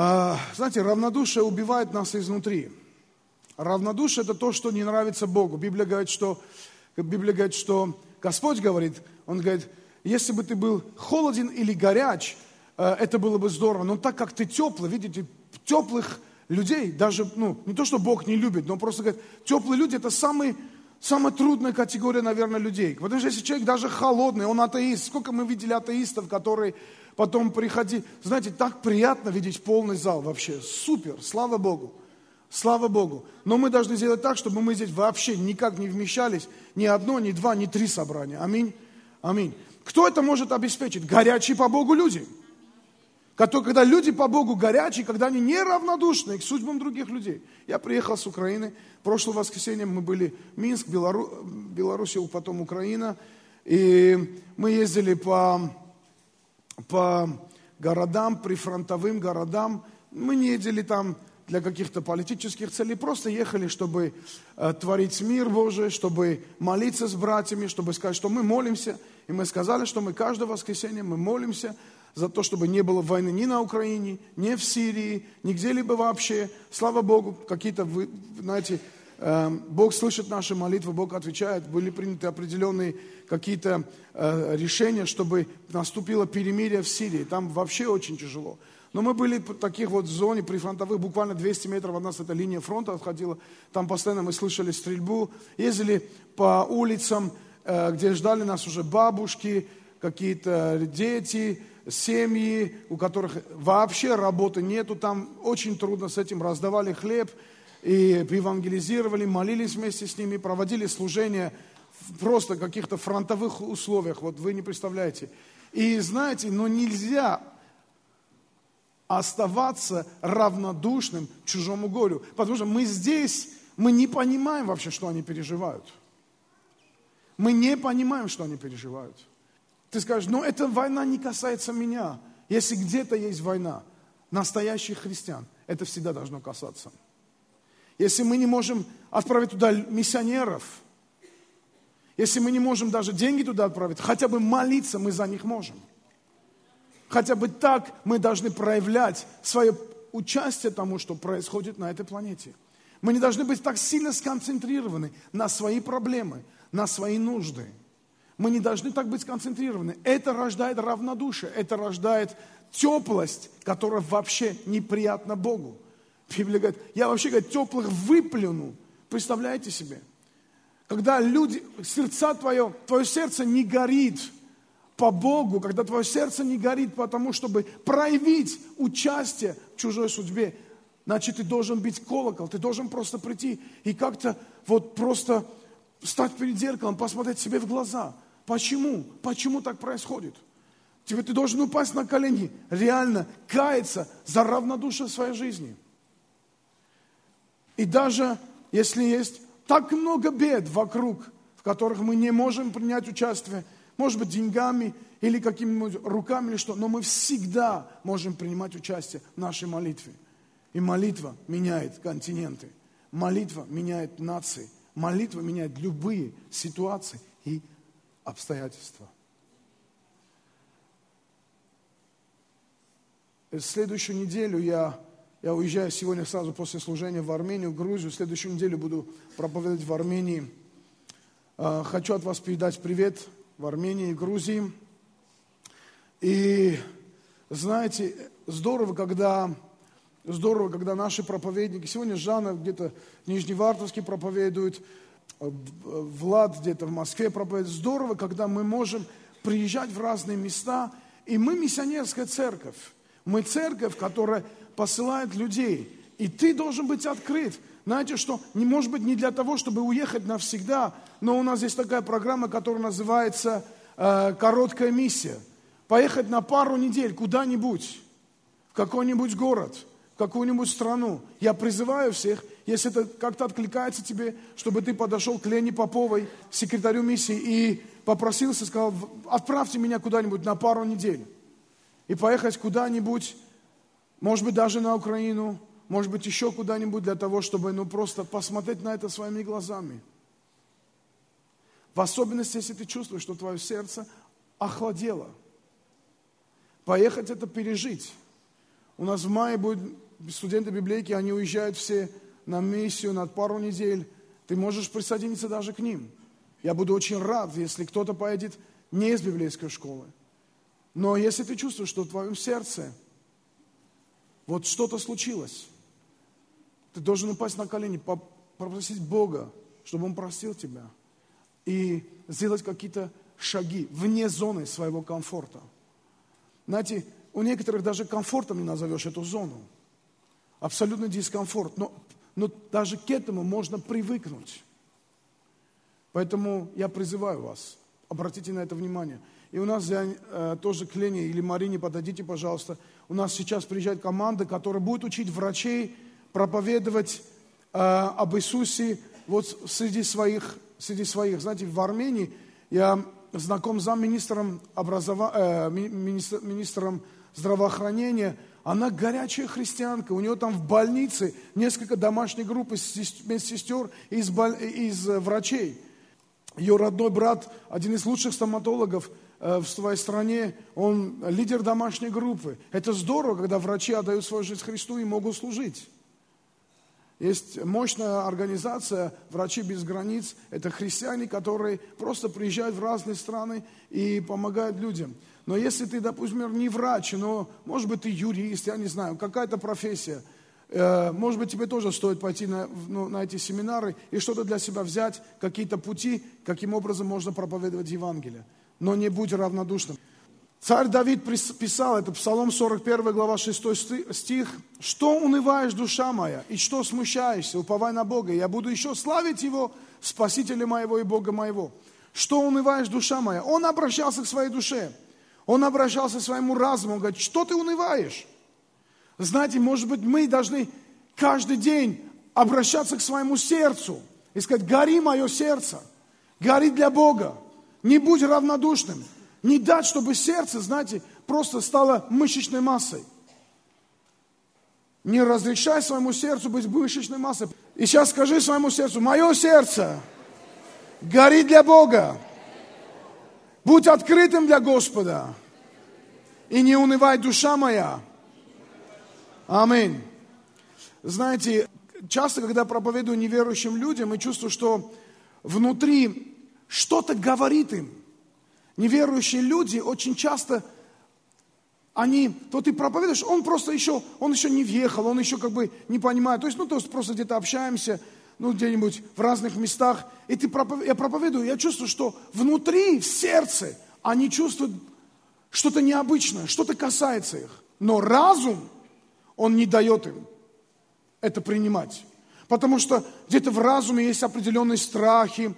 А, знаете, равнодушие убивает нас изнутри. Равнодушие – это то, что не нравится Богу. Библия говорит, что, Библия говорит, что Господь говорит, Он говорит, если бы ты был холоден или горяч, э, это было бы здорово. Но так как ты теплый, видите, теплых людей, даже, ну, не то, что Бог не любит, но просто говорит, теплые люди – это самый, самая трудная категория, наверное, людей. Потому что если человек даже холодный, он атеист. Сколько мы видели атеистов, которые потом приходили. Знаете, так приятно видеть полный зал вообще. Супер, слава Богу. Слава Богу. Но мы должны сделать так, чтобы мы здесь вообще никак не вмещались. Ни одно, ни два, ни три собрания. Аминь. Аминь. Кто это может обеспечить? Горячие по Богу люди. Когда люди по Богу горячие, когда они неравнодушны к судьбам других людей. Я приехал с Украины. Прошлое воскресенье мы были Минск, Белору... Белоруссия, потом Украина. И мы ездили по, по городам, прифронтовым городам. Мы не ездили там для каких-то политических целей, просто ехали, чтобы э, творить мир Божий, чтобы молиться с братьями, чтобы сказать, что мы молимся. И мы сказали, что мы каждое воскресенье мы молимся за то, чтобы не было войны ни на Украине, ни в Сирии, ни где-либо вообще. Слава Богу, какие-то, вы знаете, Бог слышит наши молитвы, Бог отвечает. Были приняты определенные какие-то э, решения, чтобы наступило перемирие в Сирии. Там вообще очень тяжело. Но мы были в таких вот зоне прифронтовых, буквально 200 метров от нас эта линия фронта отходила. Там постоянно мы слышали стрельбу. Ездили по улицам, э, где ждали нас уже бабушки, какие-то дети, семьи, у которых вообще работы нету. Там очень трудно с этим. Раздавали хлеб и евангелизировали, молились вместе с ними, проводили служение в просто каких-то фронтовых условиях. Вот вы не представляете. И знаете, но нельзя оставаться равнодушным чужому горю. Потому что мы здесь, мы не понимаем вообще, что они переживают. Мы не понимаем, что они переживают. Ты скажешь, но эта война не касается меня. Если где-то есть война, настоящих христиан, это всегда должно касаться. Если мы не можем отправить туда миссионеров, если мы не можем даже деньги туда отправить, хотя бы молиться мы за них можем. Хотя бы так мы должны проявлять свое участие тому, что происходит на этой планете. Мы не должны быть так сильно сконцентрированы на свои проблемы, на свои нужды. Мы не должны так быть сконцентрированы. Это рождает равнодушие, это рождает теплость, которая вообще неприятна Богу. Библия говорит, я вообще, говорит, теплых выплюну. Представляете себе? Когда люди, сердца твое, твое сердце не горит – по Богу, когда твое сердце не горит потому, чтобы проявить участие в чужой судьбе, значит, ты должен бить колокол, ты должен просто прийти и как-то вот просто встать перед зеркалом, посмотреть себе в глаза. Почему? Почему так происходит? Тебе ты должен упасть на колени, реально каяться за равнодушие в своей жизни. И даже если есть так много бед вокруг, в которых мы не можем принять участие, может быть, деньгами или какими-нибудь руками или что, но мы всегда можем принимать участие в нашей молитве. И молитва меняет континенты, молитва меняет нации, молитва меняет любые ситуации и обстоятельства. Следующую неделю я, я уезжаю сегодня сразу после служения в Армению, в Грузию. В следующую неделю буду проповедовать в Армении. А, хочу от вас передать привет в Армении и Грузии. И знаете, здорово, когда, здорово, когда наши проповедники, сегодня Жанна где-то в Нижневартовске проповедует, Влад где-то в Москве проповедует. Здорово, когда мы можем приезжать в разные места, и мы миссионерская церковь. Мы церковь, которая посылает людей. И ты должен быть открыт. Знаете что? Не может быть не для того, чтобы уехать навсегда, но у нас есть такая программа, которая называется э, «Короткая миссия». Поехать на пару недель куда-нибудь, в какой-нибудь город, в какую-нибудь страну. Я призываю всех, если это как-то откликается тебе, чтобы ты подошел к Лене Поповой, секретарю миссии, и попросился, сказал, отправьте меня куда-нибудь на пару недель. И поехать куда-нибудь, может быть, даже на Украину, может быть, еще куда-нибудь для того, чтобы ну, просто посмотреть на это своими глазами. В особенности, если ты чувствуешь, что твое сердце охладело. Поехать это пережить. У нас в мае будут студенты библейки, они уезжают все на миссию на пару недель. Ты можешь присоединиться даже к ним. Я буду очень рад, если кто-то поедет не из библейской школы. Но если ты чувствуешь, что в твоем сердце вот что-то случилось, ты должен упасть на колени, попросить Бога, чтобы Он простил тебя и сделать какие-то шаги вне зоны своего комфорта. Знаете, у некоторых даже комфортом не назовешь эту зону. Абсолютно дискомфорт. Но, но даже к этому можно привыкнуть. Поэтому я призываю вас, обратите на это внимание. И у нас я, э, тоже к Лене или Марине подойдите, пожалуйста. У нас сейчас приезжает команда, которая будет учить врачей проповедовать э, об Иисусе вот среди своих, среди своих. Знаете, в Армении я знаком с замминистром, образова... э, министр, министром здравоохранения, она горячая христианка, у нее там в больнице несколько домашних групп из медсестер и из, из врачей. Ее родной брат, один из лучших стоматологов в своей стране, он лидер домашней группы. Это здорово, когда врачи отдают свою жизнь Христу и могут служить. Есть мощная организация «Врачи без границ». Это христиане, которые просто приезжают в разные страны и помогают людям. Но если ты, допустим, не врач, но, может быть, ты юрист, я не знаю, какая-то профессия, э, может быть, тебе тоже стоит пойти на, ну, на эти семинары и что-то для себя взять, какие-то пути, каким образом можно проповедовать Евангелие. Но не будь равнодушным. Царь Давид писал, это Псалом 41, глава 6 стих, «Что унываешь, душа моя, и что смущаешься, уповай на Бога, я буду еще славить Его, Спасителя моего и Бога моего». Что унываешь, душа моя? Он обращался к своей душе, он обращался к своему разуму, он говорит, что ты унываешь? Знаете, может быть, мы должны каждый день обращаться к своему сердцу и сказать, гори мое сердце, гори для Бога, не будь равнодушным, не дать, чтобы сердце, знаете, просто стало мышечной массой. Не разрешай своему сердцу быть мышечной массой. И сейчас скажи своему сердцу, мое сердце горит для Бога. Будь открытым для Господа. И не унывай, душа моя. Аминь. Знаете, часто, когда проповедую неверующим людям, мы чувствую, что внутри что-то говорит им. Неверующие люди очень часто, они, то ты проповедуешь, он просто еще, он еще не въехал, он еще как бы не понимает. То есть, ну, то есть просто где-то общаемся, ну, где-нибудь в разных местах, и ты пропов... я проповедую, я чувствую, что внутри, в сердце, они чувствуют что-то необычное, что-то касается их. Но разум, он не дает им это принимать. Потому что где-то в разуме есть определенные страхи,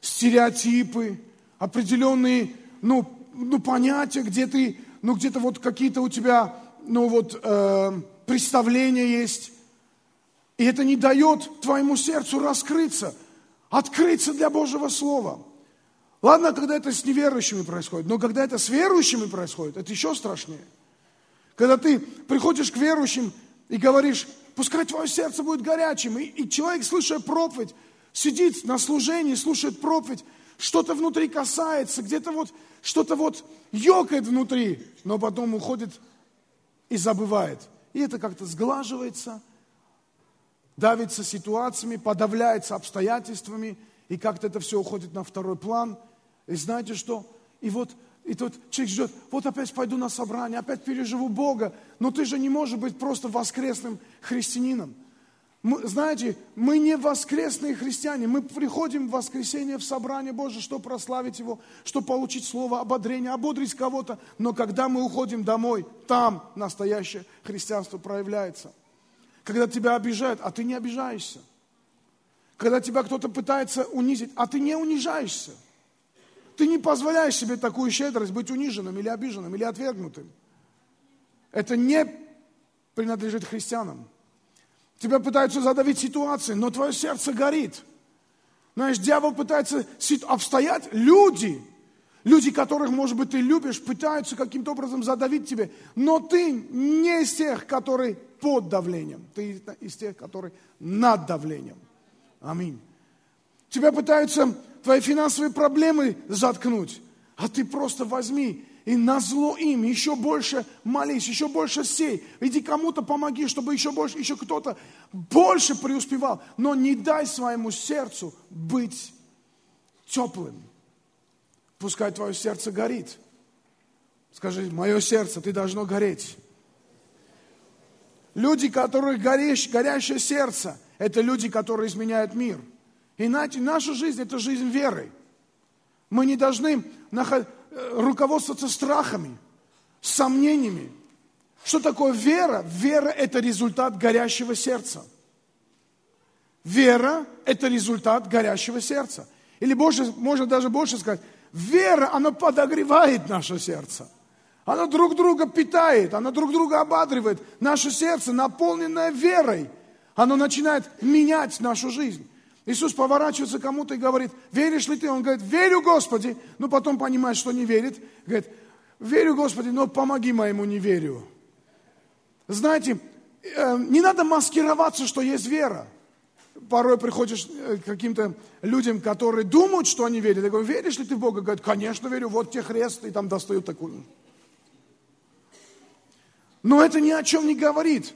стереотипы, определенные ну, ну, понятия, где ты, ну, где-то вот какие-то у тебя, ну, вот, э, представления есть. И это не дает твоему сердцу раскрыться, открыться для Божьего Слова. Ладно, когда это с неверующими происходит, но когда это с верующими происходит, это еще страшнее. Когда ты приходишь к верующим и говоришь, пускай твое сердце будет горячим, и, и человек, слушая проповедь, сидит на служении, слушает проповедь, что-то внутри касается, где-то вот что-то вот ёкает внутри, но потом уходит и забывает. И это как-то сглаживается, давится ситуациями, подавляется обстоятельствами, и как-то это все уходит на второй план. И знаете что? И вот и тот человек ждет, вот опять пойду на собрание, опять переживу Бога. Но ты же не можешь быть просто воскресным христианином. Мы, знаете, мы не воскресные христиане, мы приходим в воскресенье в собрание Божие, чтобы прославить Его, чтобы получить слово ободрения, ободрить кого-то. Но когда мы уходим домой, там настоящее христианство проявляется. Когда тебя обижают, а ты не обижаешься. Когда тебя кто-то пытается унизить, а ты не унижаешься. Ты не позволяешь себе такую щедрость быть униженным или обиженным, или отвергнутым. Это не принадлежит христианам. Тебя пытаются задавить ситуации, но твое сердце горит. Знаешь, дьявол пытается обстоять, люди, люди, которых, может быть, ты любишь, пытаются каким-то образом задавить тебе, но ты не из тех, которые под давлением, ты из тех, которые над давлением. Аминь. Тебя пытаются твои финансовые проблемы заткнуть, а ты просто возьми и на зло им еще больше молись, еще больше сей. Иди кому-то помоги, чтобы еще больше, еще кто-то больше преуспевал. Но не дай своему сердцу быть теплым. Пускай твое сердце горит. Скажи, мое сердце, ты должно гореть. Люди, которых горящ, горящее сердце, это люди, которые изменяют мир. Иначе наша жизнь – это жизнь веры. Мы не должны э, руководствоваться страхами, сомнениями. Что такое вера? Вера – это результат горящего сердца. Вера – это результат горящего сердца. Или больше, можно даже больше сказать, вера, она подогревает наше сердце. Она друг друга питает, она друг друга ободривает. Наше сердце, наполненное верой, оно начинает менять нашу жизнь. Иисус поворачивается к кому-то и говорит, веришь ли ты? Он говорит, верю, Господи. Но потом понимает, что не верит. Говорит, верю, Господи, но помоги моему неверию. Знаете, э, не надо маскироваться, что есть вера. Порой приходишь э, к каким-то людям, которые думают, что они верят. Я говорю, веришь ли ты в Бога? Говорит, конечно верю, вот те хрест, и там достают такую. Но это ни о чем не говорит.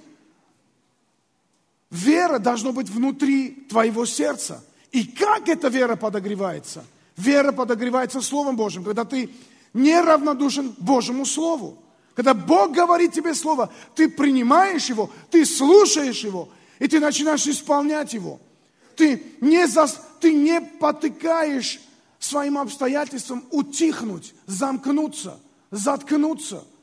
Вера должна быть внутри твоего сердца. И как эта вера подогревается? Вера подогревается Словом Божьим, когда ты неравнодушен Божьему Слову. Когда Бог говорит тебе Слово, ты принимаешь его, ты слушаешь его, и ты начинаешь исполнять его. Ты не, зас, ты не потыкаешь своим обстоятельствам утихнуть, замкнуться, заткнуться –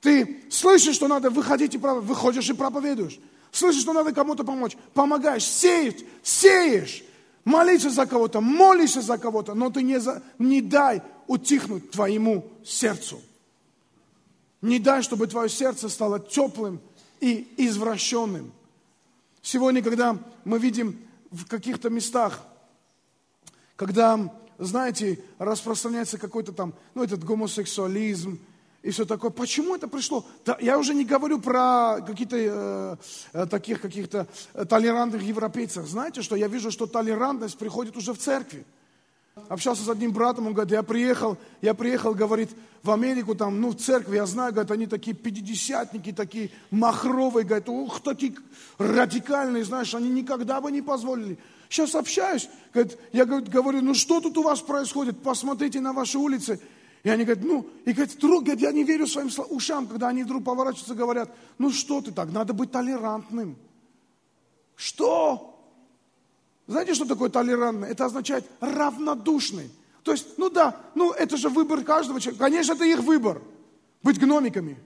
ты слышишь, что надо выходить и проповедовать, выходишь и проповедуешь. Слышишь, что надо кому-то помочь, помогаешь, сеешь, сеешь. Молиться за кого-то, молишься за кого-то, но ты не, за, не дай утихнуть твоему сердцу. Не дай, чтобы твое сердце стало теплым и извращенным. Сегодня, когда мы видим в каких-то местах, когда, знаете, распространяется какой-то там, ну, этот гомосексуализм, и все такое. Почему это пришло? Я уже не говорю про какие-то э, э, таких каких-то э, толерантных европейцев. Знаете, что я вижу, что толерантность приходит уже в церкви. Общался с одним братом, он говорит, я приехал, я приехал, говорит, в Америку, там, ну, в церкви, я знаю, говорит, они такие пятидесятники, такие махровые, говорит, ух, такие радикальные, знаешь, они никогда бы не позволили. Сейчас общаюсь, говорит, я говорю, ну, что тут у вас происходит, посмотрите на ваши улицы. И они говорят, ну, и говорят, друг, говорит, я не верю своим ушам, когда они вдруг поворачиваются и говорят, ну что ты так, надо быть толерантным. Что? Знаете, что такое толерантный? Это означает равнодушный. То есть, ну да, ну это же выбор каждого человека. Конечно, это их выбор, быть гномиками.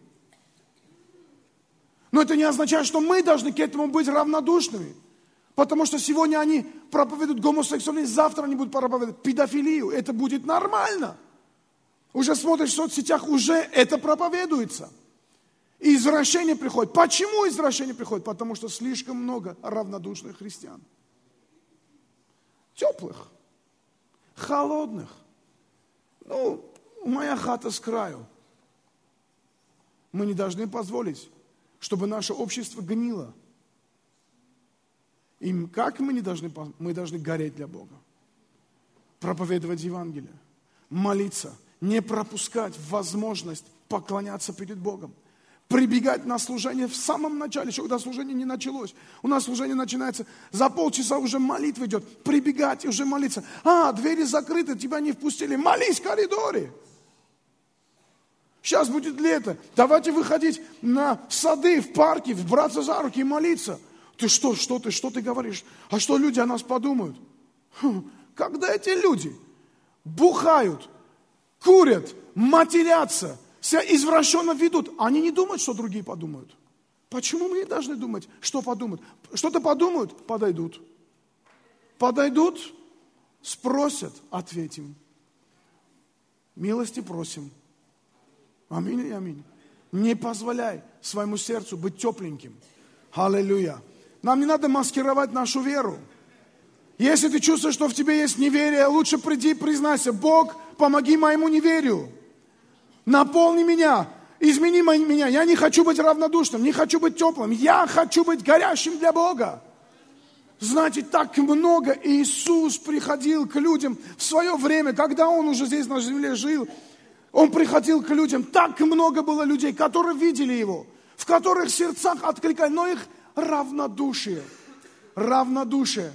Но это не означает, что мы должны к этому быть равнодушными. Потому что сегодня они проповедуют гомосексуализм, завтра они будут проповедовать педофилию. Это будет нормально. Уже смотришь в соцсетях, уже это проповедуется. И извращение приходит. Почему извращение приходит? Потому что слишком много равнодушных христиан. Теплых, холодных. Ну, моя хата с краю. Мы не должны позволить, чтобы наше общество гнило. И как мы не должны, мы должны гореть для Бога. Проповедовать Евангелие, молиться – не пропускать возможность поклоняться перед Богом. Прибегать на служение в самом начале, еще когда служение не началось. У нас служение начинается, за полчаса уже молитва идет. Прибегать и уже молиться. А, двери закрыты, тебя не впустили. Молись в коридоре. Сейчас будет лето. Давайте выходить на сады, в парки, браться за руки и молиться. Ты что, что ты, что ты говоришь? А что люди о нас подумают? Хм, когда эти люди бухают, курят, матерятся, себя извращенно ведут, они не думают, что другие подумают. Почему мы не должны думать, что подумают? Что-то подумают, подойдут. Подойдут, спросят, ответим. Милости просим. Аминь и аминь. Не позволяй своему сердцу быть тепленьким. Аллилуйя. Нам не надо маскировать нашу веру. Если ты чувствуешь, что в тебе есть неверие, лучше приди и признайся, Бог, помоги моему неверию. Наполни меня, измени меня. Я не хочу быть равнодушным, не хочу быть теплым. Я хочу быть горящим для Бога. Знаете, так много Иисус приходил к людям в свое время, когда Он уже здесь на земле жил, Он приходил к людям, так много было людей, которые видели его, в которых сердцах откликали, но их равнодушие, равнодушие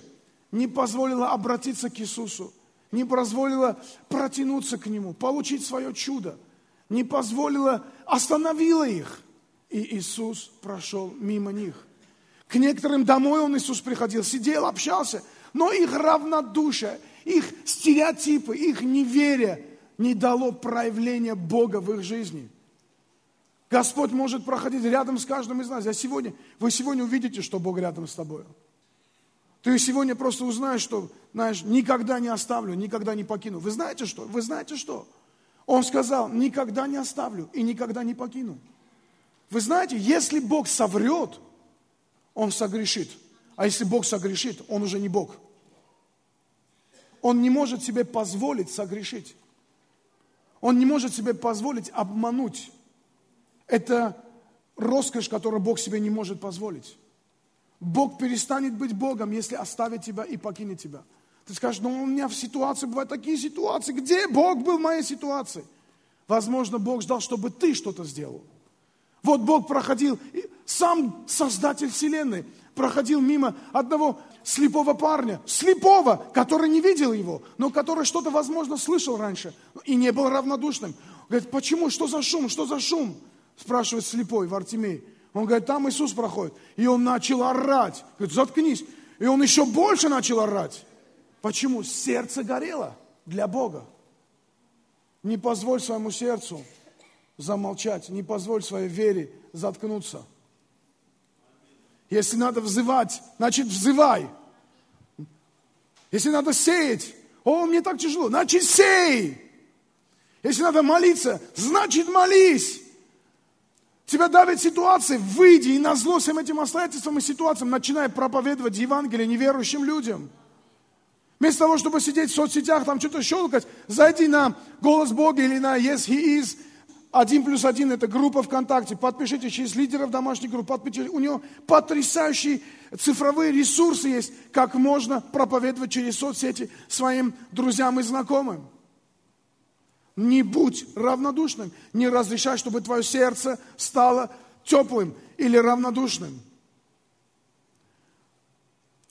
не позволило обратиться к Иисусу, не позволило протянуться к Нему, получить свое чудо, не позволило, остановило их. И Иисус прошел мимо них. К некоторым домой он, Иисус, приходил, сидел, общался, но их равнодушие, их стереотипы, их неверие не дало проявления Бога в их жизни. Господь может проходить рядом с каждым из нас. А сегодня, вы сегодня увидите, что Бог рядом с тобой. Ты сегодня просто узнаешь, что, знаешь, никогда не оставлю, никогда не покину. Вы знаете что? Вы знаете что? Он сказал, никогда не оставлю и никогда не покину. Вы знаете, если Бог соврет, Он согрешит. А если Бог согрешит, Он уже не Бог. Он не может себе позволить согрешить. Он не может себе позволить обмануть. Это роскошь, которую Бог себе не может позволить. Бог перестанет быть Богом, если оставит тебя и покинет тебя. Ты скажешь, ну у меня в ситуации бывают такие ситуации. Где Бог был в моей ситуации? Возможно, Бог ждал, чтобы ты что-то сделал. Вот Бог проходил, сам Создатель Вселенной, проходил мимо одного слепого парня, слепого, который не видел его, но который что-то, возможно, слышал раньше и не был равнодушным. Говорит, почему, что за шум, что за шум? Спрашивает слепой Вартимей. Он говорит, там Иисус проходит. И он начал орать. Говорит, заткнись. И он еще больше начал орать. Почему? Сердце горело для Бога. Не позволь своему сердцу замолчать. Не позволь своей вере заткнуться. Если надо взывать, значит взывай. Если надо сеять, о, мне так тяжело, значит сей. Если надо молиться, значит молись. Тебя давит ситуация, выйди и на зло всем этим обстоятельствам и ситуациям начинай проповедовать Евангелие неверующим людям. Вместо того, чтобы сидеть в соцсетях, там что-то щелкать, зайди на «Голос Бога» или на «Yes, He Is», один плюс один – это группа ВКонтакте. Подпишитесь через лидеров домашних групп. Подпишитесь. У него потрясающие цифровые ресурсы есть, как можно проповедовать через соцсети своим друзьям и знакомым. Не будь равнодушным. Не разрешай, чтобы твое сердце стало теплым или равнодушным.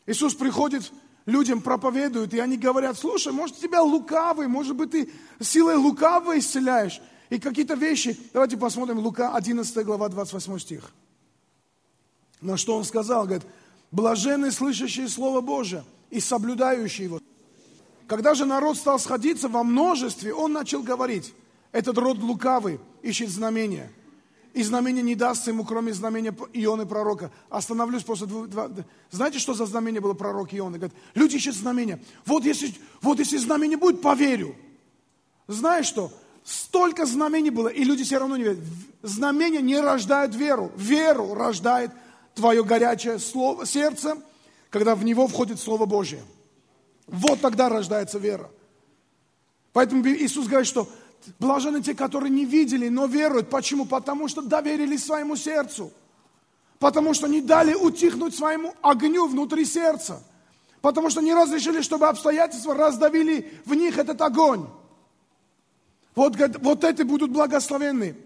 Иисус приходит людям, проповедует, и они говорят, слушай, может, тебя лукавый, может быть, ты силой лукавой исцеляешь. И какие-то вещи, давайте посмотрим Лука 11 глава 28 стих. На что он сказал, говорит, блаженные слышащие Слово Божие и соблюдающие его. Когда же народ стал сходиться во множестве, он начал говорить, этот род лукавый ищет знамения. И знамение не дастся ему, кроме знамения Ионы пророка. Остановлюсь после двух... Два... Знаете, что за знамение было пророк Ионы? Говорит, люди ищут знамения. Вот если, вот если знамение будет, поверю. Знаешь что? Столько знамений было, и люди все равно не верят. Знамения не рождают веру. Веру рождает твое горячее слово, сердце, когда в него входит Слово Божье. Вот тогда рождается вера. Поэтому Иисус говорит, что блажены те, которые не видели, но веруют. Почему? Потому что доверились своему сердцу. Потому что не дали утихнуть своему огню внутри сердца. Потому что не разрешили, чтобы обстоятельства раздавили в них этот огонь. Вот, говорит, вот эти будут благословенны.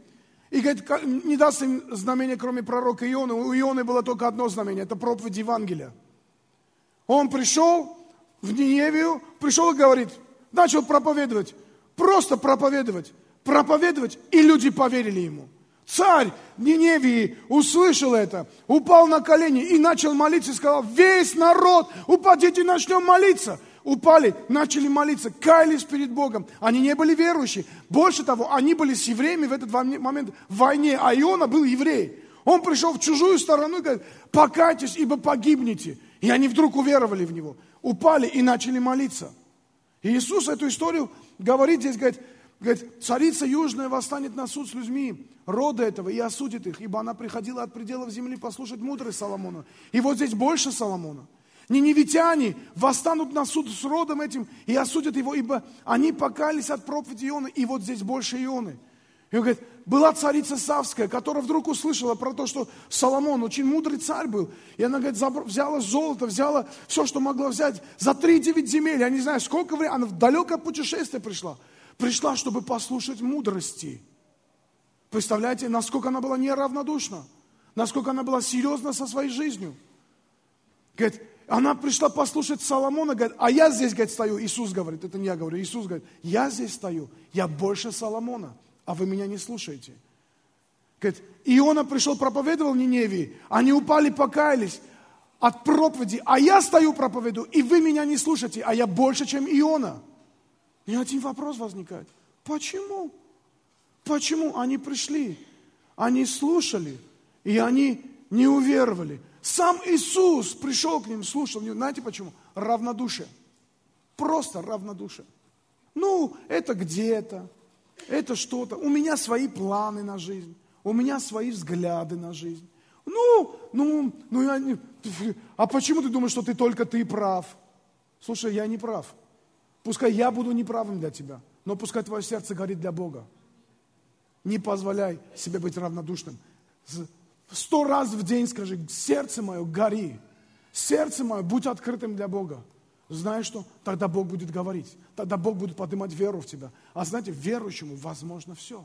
И говорит, не даст им знамения, кроме пророка Ионы. У Ионы было только одно знамение, это проповедь Евангелия. Он пришел, в Ниневию, пришел и говорит, начал проповедовать, просто проповедовать, проповедовать, и люди поверили ему. Царь Ниневии услышал это, упал на колени и начал молиться, и сказал, весь народ, упадите, начнем молиться. Упали, начали молиться, каялись перед Богом. Они не были верующие. Больше того, они были с евреями в этот момент в войне, а Иона был еврей. Он пришел в чужую сторону и говорит, покайтесь, ибо погибнете. И они вдруг уверовали в него упали и начали молиться. И Иисус эту историю говорит здесь, говорит, говорит, царица южная восстанет на суд с людьми рода этого и осудит их, ибо она приходила от пределов земли послушать мудрость Соломона. И вот здесь больше Соломона. Ниневитяне восстанут на суд с родом этим и осудят его, ибо они покались от проповеди Ионы, и вот здесь больше Ионы. И он говорит, была царица Савская, которая вдруг услышала про то, что Соломон очень мудрый царь был. И она, говорит, взяла золото, взяла все, что могла взять за 3-9 земель. Я не знаю, сколько времени, она в далекое путешествие пришла. пришла, чтобы послушать мудрости. Представляете, насколько она была неравнодушна, насколько она была серьезна со своей жизнью. Говорит, она пришла послушать Соломона, говорит, а я здесь, говорит, стою. Иисус говорит, это не я говорю, Иисус говорит, я здесь стою, я больше Соломона, а вы меня не слушаете. Говорит, Иона пришел, проповедовал Ниневии, они упали, покаялись от проповеди, а я стою, проповедую, и вы меня не слушаете, а я больше, чем Иона. И один вопрос возникает. Почему? Почему они пришли? Они слушали, и они не уверовали. Сам Иисус пришел к ним, слушал. Знаете почему? Равнодушие. Просто равнодушие. Ну, это где-то, это что-то. У меня свои планы на жизнь, у меня свои взгляды на жизнь. Ну, ну, ну, я не... А почему ты думаешь, что ты только ты прав? Слушай, я не прав. Пускай я буду неправым для тебя, но пускай твое сердце горит для Бога. Не позволяй себе быть равнодушным. Сто раз в день скажи, сердце мое, гори. Сердце мое, будь открытым для Бога. Знаешь что? Тогда Бог будет говорить. Тогда Бог будет поднимать веру в тебя. А знаете, верующему возможно все.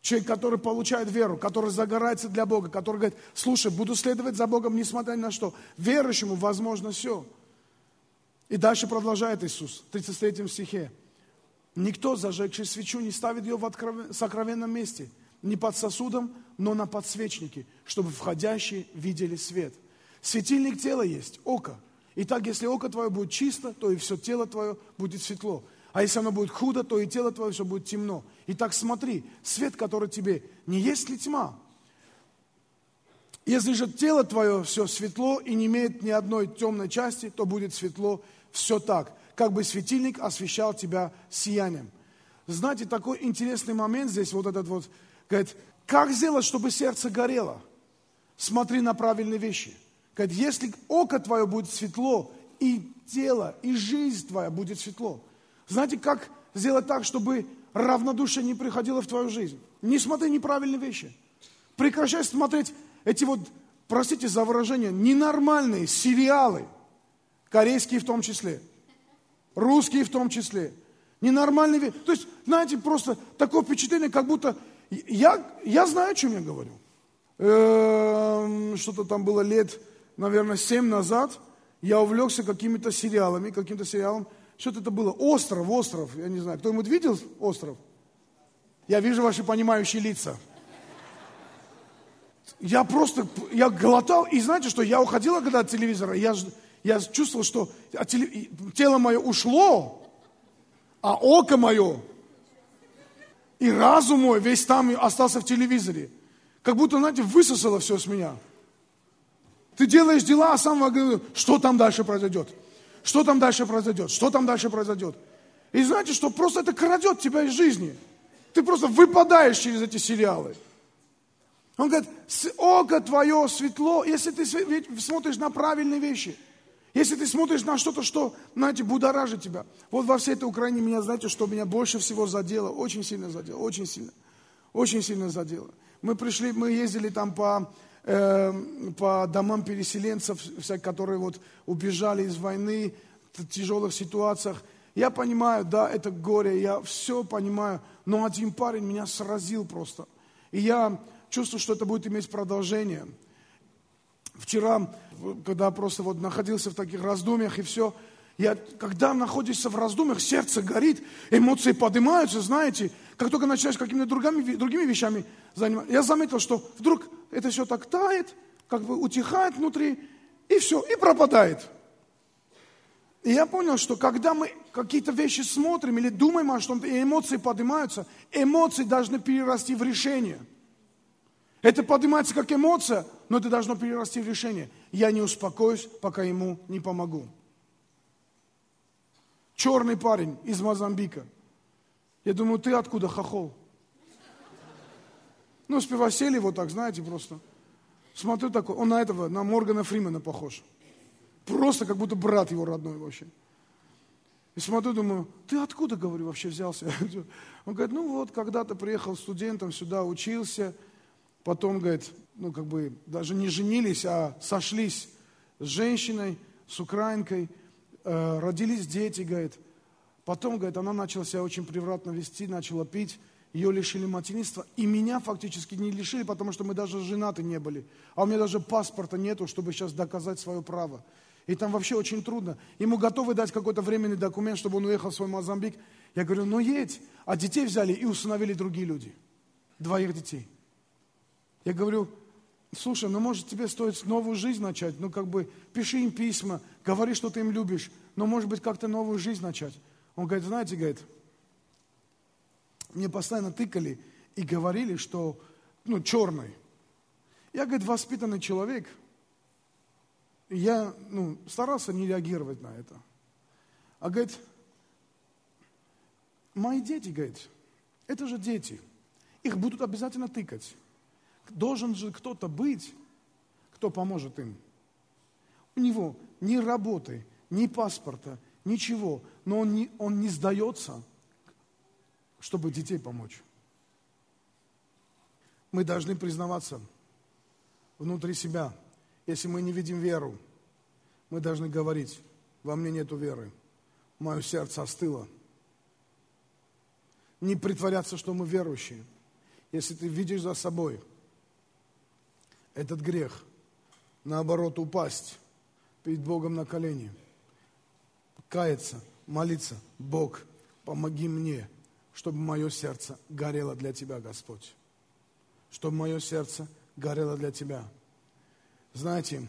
Человек, который получает веру, который загорается для Бога, который говорит, слушай, буду следовать за Богом, несмотря ни на что. Верующему возможно все. И дальше продолжает Иисус, в 33 стихе. Никто, зажегший свечу, не ставит ее в откровен... сокровенном месте, не под сосудом, но на подсвечнике, чтобы входящие видели свет. Светильник тела есть, око. Итак, если око твое будет чисто, то и все тело твое будет светло. А если оно будет худо, то и тело твое все будет темно. Итак, смотри, свет, который тебе, не есть ли тьма? Если же тело твое все светло и не имеет ни одной темной части, то будет светло все так как бы светильник освещал тебя сиянием. Знаете, такой интересный момент здесь, вот этот вот, говорит, как сделать, чтобы сердце горело? Смотри на правильные вещи. Говорит, если око твое будет светло, и тело, и жизнь твоя будет светло. Знаете, как сделать так, чтобы равнодушие не приходило в твою жизнь? Не смотри неправильные вещи. Прекращай смотреть эти вот, простите за выражение, ненормальные сериалы, корейские в том числе русские в том числе. Ненормальный вид. То есть, знаете, просто такое впечатление, как будто я, я знаю, о чем я говорю. Эм, что-то там было лет, наверное, семь назад. Я увлекся какими-то сериалами, каким-то сериалом. Что-то это было. Остров, остров. Я не знаю, кто-нибудь видел остров? Я вижу ваши понимающие лица. Я просто, я глотал, и знаете что, я уходил когда от телевизора, я, я чувствовал, что тело мое ушло, а око мое и разум мой весь там остался в телевизоре. Как будто, знаете, высосало все с меня. Ты делаешь дела, а сам что там дальше произойдет? Что там дальше произойдет? Что там дальше произойдет? И знаете, что просто это крадет тебя из жизни. Ты просто выпадаешь через эти сериалы. Он говорит, око твое светло, если ты смотришь на правильные вещи – если ты смотришь на что-то, что, знаете, будоражит тебя. Вот во всей этой Украине меня, знаете, что меня больше всего задело, очень сильно задело, очень сильно, очень сильно задело. Мы пришли, мы ездили там по, э, по домам переселенцев, которые вот убежали из войны, в тяжелых ситуациях. Я понимаю, да, это горе, я все понимаю, но один парень меня сразил просто. И я чувствую, что это будет иметь продолжение. Вчера когда просто вот находился в таких раздумьях и все, я, когда находишься в раздумьях, сердце горит, эмоции поднимаются, знаете, как только начинаешь какими-то другими, другими вещами заниматься. Я заметил, что вдруг это все так тает, как бы утихает внутри, и все, и пропадает. И я понял, что когда мы какие-то вещи смотрим или думаем о чем-то, и эмоции поднимаются, эмоции должны перерасти в решение – это поднимается как эмоция, но это должно перерасти в решение. Я не успокоюсь, пока ему не помогу. Черный парень из Мозамбика. Я думаю, ты откуда, хохол? Ну, сперва сели вот так, знаете, просто. Смотрю такой, он на этого, на Моргана Фримена похож. Просто как будто брат его родной вообще. И смотрю, думаю, ты откуда, говорю, вообще взялся? Он говорит, ну вот, когда-то приехал студентом сюда, учился – Потом, говорит, ну как бы даже не женились, а сошлись с женщиной, с украинкой, э, родились дети, говорит. Потом, говорит, она начала себя очень превратно вести, начала пить, ее лишили материнства, и меня фактически не лишили, потому что мы даже женаты не были. А у меня даже паспорта нету, чтобы сейчас доказать свое право. И там вообще очень трудно. Ему готовы дать какой-то временный документ, чтобы он уехал в свой Мозамбик. Я говорю, ну едь. А детей взяли и установили другие люди. Двоих детей. Я говорю, слушай, ну может тебе стоит новую жизнь начать? Ну как бы пиши им письма, говори, что ты им любишь. Но может быть как-то новую жизнь начать. Он говорит, знаете, говорит, мне постоянно тыкали и говорили, что, ну, черный. Я, говорит, воспитанный человек. Я, ну, старался не реагировать на это. А, говорит, мои дети, говорит, это же дети. Их будут обязательно тыкать. Должен же кто-то быть, кто поможет им. У него ни работы, ни паспорта, ничего. Но он не, он не сдается, чтобы детей помочь. Мы должны признаваться внутри себя. Если мы не видим веру, мы должны говорить, во мне нету веры, мое сердце остыло. Не притворяться, что мы верующие. Если ты видишь за собой этот грех, наоборот, упасть перед Богом на колени, каяться, молиться, Бог, помоги мне – чтобы мое сердце горело для Тебя, Господь. Чтобы мое сердце горело для Тебя. Знаете,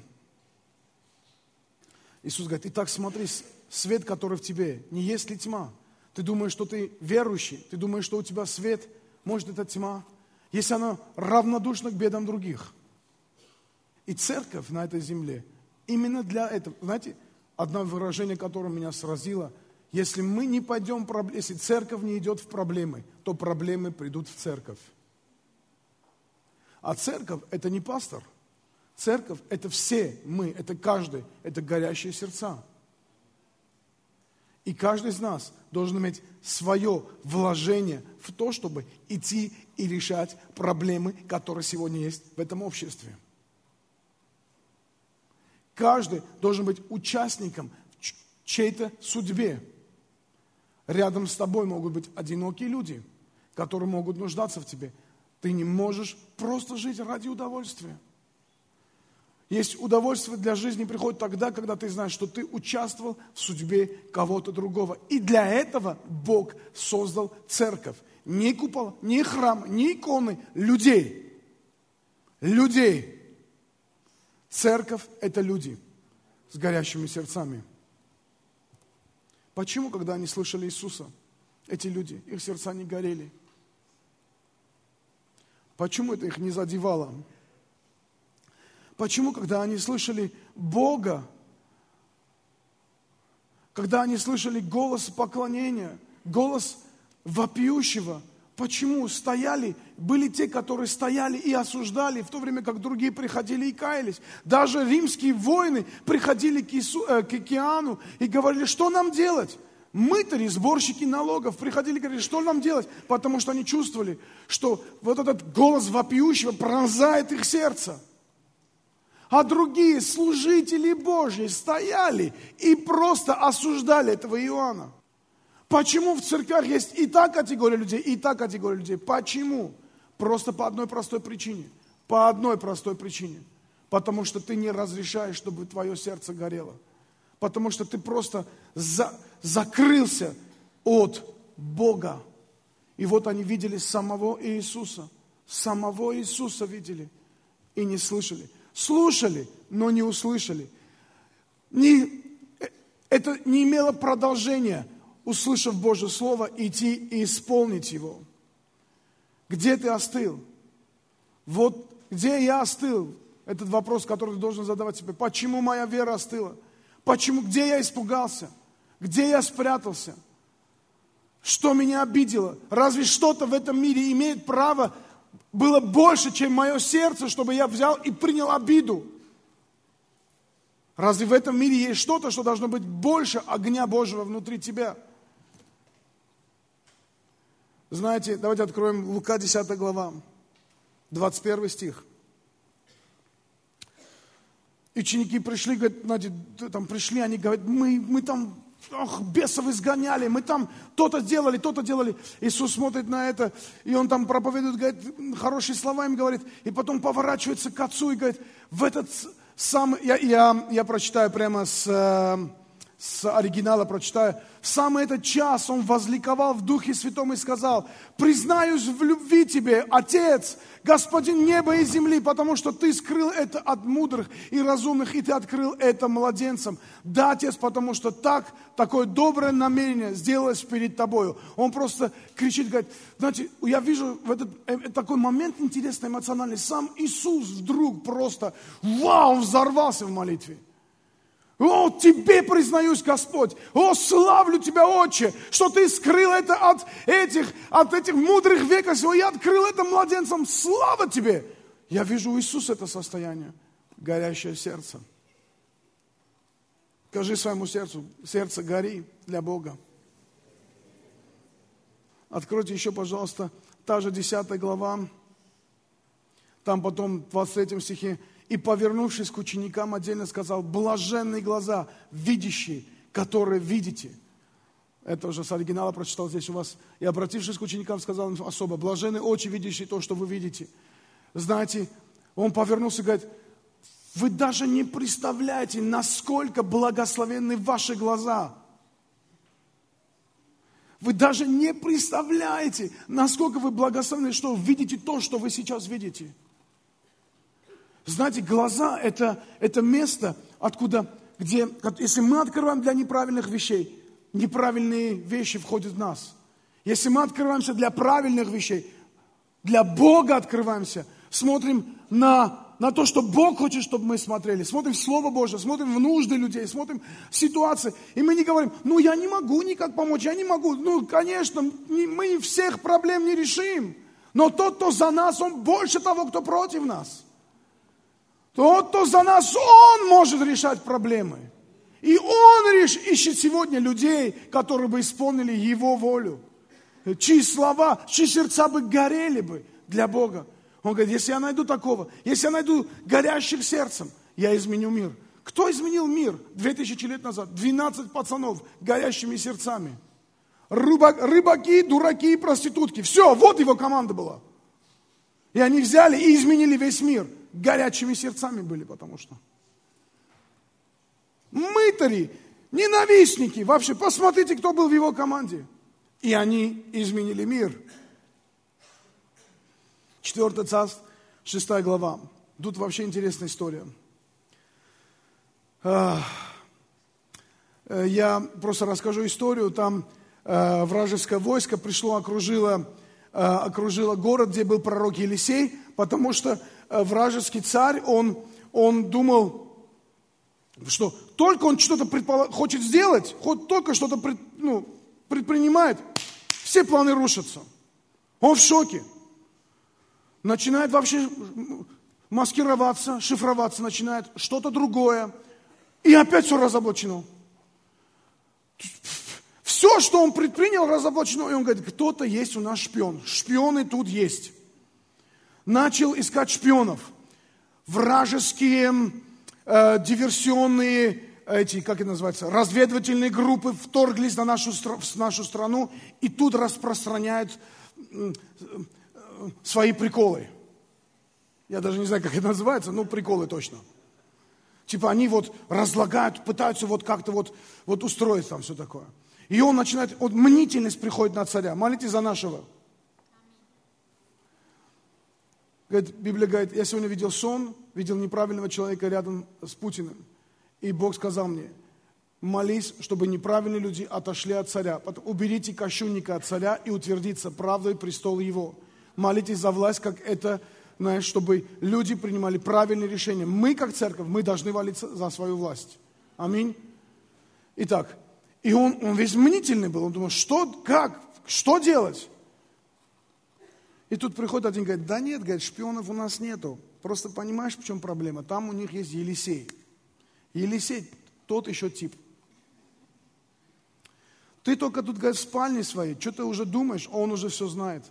Иисус говорит, итак, смотри, свет, который в тебе, не есть ли тьма? Ты думаешь, что ты верующий, ты думаешь, что у тебя свет, может, это тьма, если она равнодушна к бедам других. И церковь на этой земле именно для этого, знаете, одно выражение, которое меня сразило – если мы не пойдем, если церковь не идет в проблемы, то проблемы придут в церковь. А церковь – это не пастор. Церковь – это все мы, это каждый, это горящие сердца. И каждый из нас должен иметь свое вложение в то, чтобы идти и решать проблемы, которые сегодня есть в этом обществе. Каждый должен быть участником чьей-то судьбе. Рядом с тобой могут быть одинокие люди, которые могут нуждаться в тебе. Ты не можешь просто жить ради удовольствия. Есть удовольствие для жизни приходит тогда, когда ты знаешь, что ты участвовал в судьбе кого-то другого. И для этого Бог создал церковь. Не купол, не храм, не иконы, людей. Людей. Церковь – это люди с горящими сердцами. Почему, когда они слышали Иисуса, эти люди, их сердца не горели? Почему это их не задевало? Почему, когда они слышали Бога, когда они слышали голос поклонения, голос вопиющего, почему стояли, были те, которые стояли и осуждали, в то время как другие приходили и каялись. Даже римские воины приходили к, Иису, э, к океану и говорили, что нам делать? Мытари, сборщики налогов приходили и говорили, что нам делать? Потому что они чувствовали, что вот этот голос вопиющего пронзает их сердце. А другие служители Божьи стояли и просто осуждали этого Иоанна. Почему в церквях есть и та категория людей, и та категория людей? Почему? Просто по одной простой причине. По одной простой причине. Потому что ты не разрешаешь, чтобы твое сердце горело. Потому что ты просто за, закрылся от Бога. И вот они видели самого Иисуса. Самого Иисуса видели и не слышали. Слушали, но не услышали. Не, э, это не имело продолжения услышав Божье Слово, идти и исполнить его. Где ты остыл? Вот где я остыл? Этот вопрос, который ты должен задавать себе. Почему моя вера остыла? Почему? Где я испугался? Где я спрятался? Что меня обидело? Разве что-то в этом мире имеет право было больше, чем мое сердце, чтобы я взял и принял обиду? Разве в этом мире есть что-то, что должно быть больше огня Божьего внутри тебя? Знаете, давайте откроем Лука 10 глава, 21 стих. Ученики пришли, говорят, знаете, там пришли, они говорят, мы, мы там ох, бесов изгоняли, мы там то-то делали, то-то делали. Иисус смотрит на это, и он там проповедует, говорит, хорошие слова им говорит, и потом поворачивается к отцу и говорит, в этот самый, я, я, я прочитаю прямо с, э, с оригинала прочитаю. В самый этот час он возликовал в Духе Святом и сказал, признаюсь в любви тебе, Отец, Господин неба и земли, потому что ты скрыл это от мудрых и разумных, и ты открыл это младенцам. Да, Отец, потому что так, такое доброе намерение сделалось перед тобою. Он просто кричит, говорит, знаете, я вижу в этот э, такой момент интересный, эмоциональный. Сам Иисус вдруг просто, вау, взорвался в молитве. О, тебе признаюсь, Господь. О, славлю тебя, Отче, что ты скрыл это от этих, от этих мудрых веков всего. Я открыл это младенцам. Слава тебе. Я вижу у Иисуса это состояние. Горящее сердце. Скажи своему сердцу, сердце гори для Бога. Откройте еще, пожалуйста, та же 10 глава. Там потом в 23 стихе и, повернувшись к ученикам, отдельно сказал, блаженные глаза, видящие, которые видите. Это уже с оригинала прочитал здесь у вас. И, обратившись к ученикам, сказал им особо, блаженные очи, видящие то, что вы видите. Знаете, он повернулся и говорит, вы даже не представляете, насколько благословенны ваши глаза. Вы даже не представляете, насколько вы благословенны, что видите то, что вы сейчас видите. Знаете, глаза это, это место, откуда, где, если мы открываем для неправильных вещей, неправильные вещи входят в нас. Если мы открываемся для правильных вещей, для Бога открываемся, смотрим на, на то, что Бог хочет, чтобы мы смотрели, смотрим в Слово Божье, смотрим в нужды людей, смотрим в ситуации, и мы не говорим, ну я не могу никак помочь, я не могу, ну конечно, мы всех проблем не решим, но тот, кто за нас, он больше того, кто против нас. Тот, кто за нас, Он может решать проблемы. И Он реш... ищет сегодня людей, которые бы исполнили Его волю. Чьи слова, чьи сердца бы горели бы для Бога. Он говорит, если я найду такого, если я найду горящих сердцем, я изменю мир. Кто изменил мир 2000 лет назад? 12 пацанов горящими сердцами. Рыбак, рыбаки, дураки и проститутки. Все, вот его команда была. И они взяли и изменили весь мир – горячими сердцами были, потому что. Мытари, ненавистники. Вообще, посмотрите, кто был в его команде. И они изменили мир. Четвертый царств, шестая глава. Тут вообще интересная история. Э, я просто расскажу историю. Там э, вражеское войско пришло, окружило, э, окружило город, где был пророк Елисей, потому что вражеский царь, он, он думал, что только он что-то предполаг... хочет сделать, хоть только что-то пред... ну, предпринимает, все планы рушатся. Он в шоке. Начинает вообще маскироваться, шифроваться начинает, что-то другое. И опять все разоблачено. Все, что он предпринял, разоблачено. И он говорит, кто-то есть у нас шпион. Шпионы тут есть начал искать шпионов. Вражеские э, диверсионные, эти, как это называется, разведывательные группы вторглись на нашу, в нашу страну и тут распространяют э, свои приколы. Я даже не знаю, как это называется, но приколы точно. Типа они вот разлагают, пытаются вот как-то вот, вот устроить там все такое. И он начинает, вот мнительность приходит на царя. Молитесь за нашего. Говорит, Библия говорит, я сегодня видел сон, видел неправильного человека рядом с Путиным. И Бог сказал мне, молись, чтобы неправильные люди отошли от царя. Уберите кощунника от царя и утвердиться правдой престол его. Молитесь за власть, как это, знаешь, чтобы люди принимали правильные решения. Мы, как церковь, мы должны молиться за свою власть. Аминь. Итак, и он, он весь мнительный был. Он думал, что, как, что делать? И тут приходит один говорит, да нет, говорит, шпионов у нас нету. Просто понимаешь, в чем проблема? Там у них есть Елисей. Елисей тот еще тип. Ты только тут, говорит, в спальне своей, что ты уже думаешь, а он уже все знает.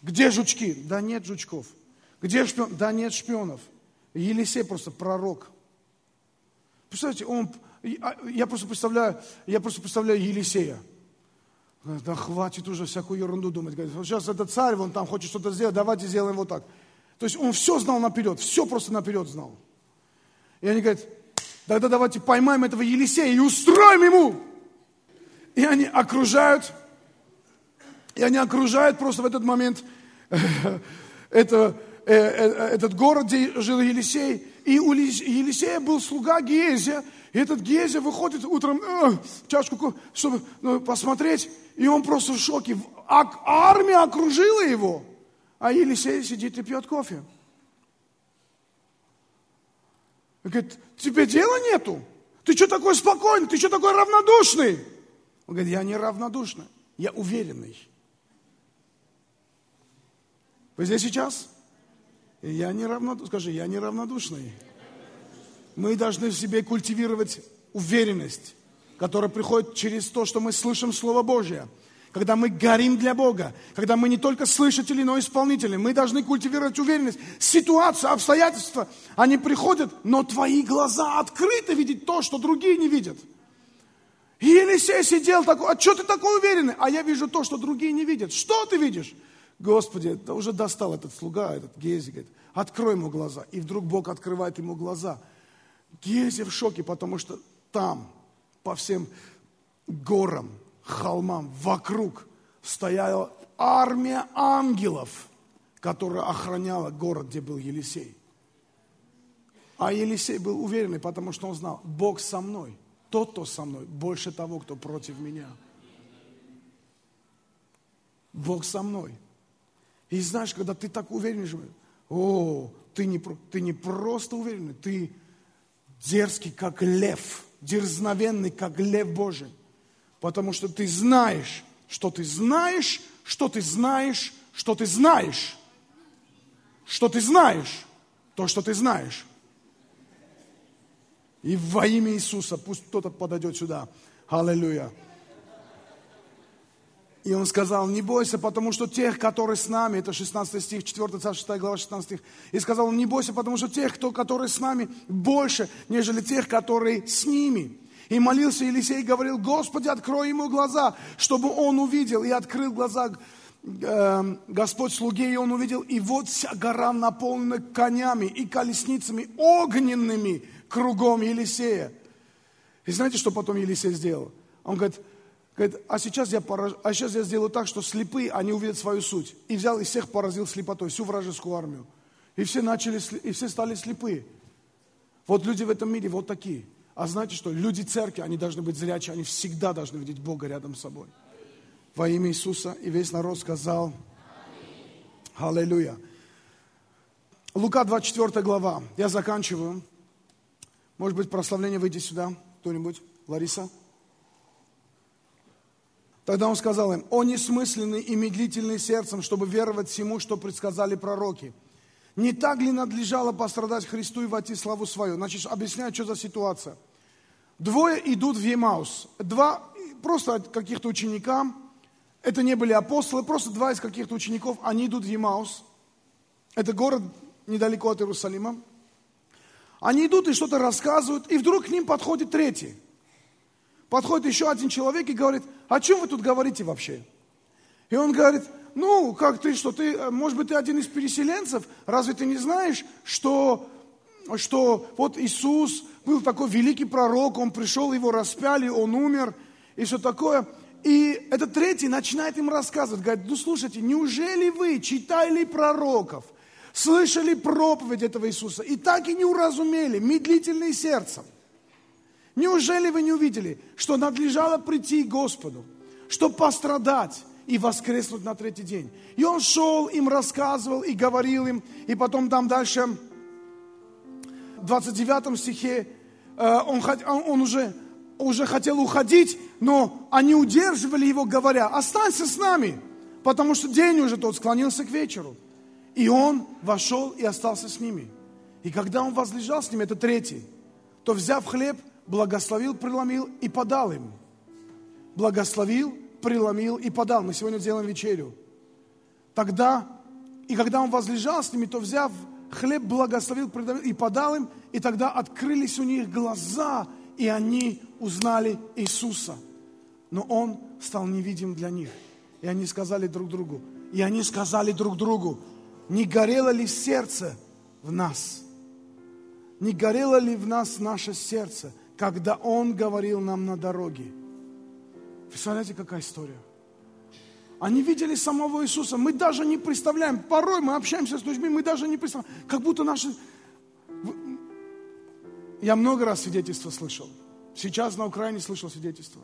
Где жучки? Да нет жучков. Где шпион? Да нет шпионов. Елисей просто пророк. Представляете, он, я просто представляю, я просто представляю Елисея. Да хватит уже всякую ерунду думать. Говорит, сейчас этот царь, вон там хочет что-то сделать, давайте сделаем вот так. То есть он все знал наперед, все просто наперед знал. И они говорят, тогда давайте поймаем этого Елисея и устроим ему. И они окружают, и они окружают просто в этот момент это, э, э, этот город, где жил Елисей. И у Елисея был слуга Гезия, и этот Гезия выходит утром, э, чашку, чтобы ну, посмотреть, и он просто в шоке. А, армия окружила его, а Елисей сидит и пьет кофе. Он говорит, тебе дела нету? Ты что такой спокойный? Ты что такой равнодушный? Он говорит, я не равнодушный, я уверенный. Вы здесь сейчас? Я не равнодушный. Скажи, я не равнодушный. Мы должны в себе культивировать уверенность, которая приходит через то, что мы слышим Слово Божье. Когда мы горим для Бога, когда мы не только слышатели, но и исполнители, мы должны культивировать уверенность. Ситуация, обстоятельства, они приходят, но твои глаза открыты видеть то, что другие не видят. И Елисей сидел такой, а что ты такой уверенный? А я вижу то, что другие не видят. Что ты видишь? Господи, да уже достал этот слуга, этот Гези, говорит, открой ему глаза. И вдруг Бог открывает ему глаза – Гези в шоке, потому что там, по всем горам, холмам, вокруг стояла армия ангелов, которая охраняла город, где был Елисей. А Елисей был уверенный, потому что он знал, Бог со мной. Тот, кто со мной, больше того, кто против меня. Бог со мной. И знаешь, когда ты так уверен, о, ты не, ты не просто уверенный, ты дерзкий, как лев, дерзновенный, как лев Божий. Потому что ты знаешь, что ты знаешь, что ты знаешь, что ты знаешь. Что ты знаешь, то, что ты знаешь. И во имя Иисуса пусть кто-то подойдет сюда. Аллилуйя. И он сказал, не бойся, потому что тех, которые с нами, это 16 стих, 4 царь, 6 глава, 16 стих. И сказал, не бойся, потому что тех, кто, которые с нами, больше, нежели тех, которые с ними. И молился Елисей, говорил, Господи, открой ему глаза, чтобы он увидел. И открыл глаза э, Господь слуге, и он увидел, и вот вся гора наполнена конями и колесницами огненными кругом Елисея. И знаете, что потом Елисей сделал? Он говорит, Говорит, а сейчас, я пораж... а сейчас я сделаю так, что слепые, они увидят свою суть. И взял и всех поразил слепотой, всю вражескую армию. И все, начали, и все стали слепые. Вот люди в этом мире вот такие. А знаете что? Люди церкви, они должны быть зрячие, они всегда должны видеть Бога рядом с собой. Во имя Иисуса. И весь народ сказал Аллилуйя. Лука 24 глава. Я заканчиваю. Может быть, прославление выйти сюда? Кто-нибудь? Лариса? Тогда он сказал им, о несмысленный и медлительный сердцем, чтобы веровать всему, что предсказали пророки. Не так ли надлежало пострадать Христу и войти славу свою? Значит, объясняю, что за ситуация. Двое идут в Емаус. Два просто каких-то ученика. Это не были апостолы, просто два из каких-то учеников. Они идут в Емаус. Это город недалеко от Иерусалима. Они идут и что-то рассказывают, и вдруг к ним подходит третий. Подходит еще один человек и говорит, о чем вы тут говорите вообще? И он говорит, ну, как ты, что ты, может быть, ты один из переселенцев? Разве ты не знаешь, что, что вот Иисус был такой великий пророк, он пришел, его распяли, он умер и все такое. И этот третий начинает им рассказывать, говорит, ну слушайте, неужели вы читали пророков, слышали проповедь этого Иисуса и так и не уразумели, медлительные сердцем? Неужели вы не увидели, что надлежало прийти Господу, чтобы пострадать и воскреснуть на третий день? И он шел, им рассказывал и говорил им, и потом там дальше, в 29 стихе, э, он, он уже, уже хотел уходить, но они удерживали его, говоря, останься с нами, потому что день уже тот склонился к вечеру. И он вошел и остался с ними. И когда он возлежал с ними, это третий, то взяв хлеб, благословил, преломил и подал им. Благословил, преломил и подал. Мы сегодня делаем вечерю. Тогда, и когда он возлежал с ними, то взяв хлеб благословил и подал им, и тогда открылись у них глаза, и они узнали Иисуса. Но Он стал невидим для них. И они сказали друг другу, и они сказали друг другу, не горело ли сердце в нас? Не горело ли в нас наше сердце, когда Он говорил нам на дороге? Представляете, какая история? Они видели самого Иисуса. Мы даже не представляем. Порой мы общаемся с людьми, мы даже не представляем. Как будто наши... Я много раз свидетельства слышал. Сейчас на Украине слышал свидетельство.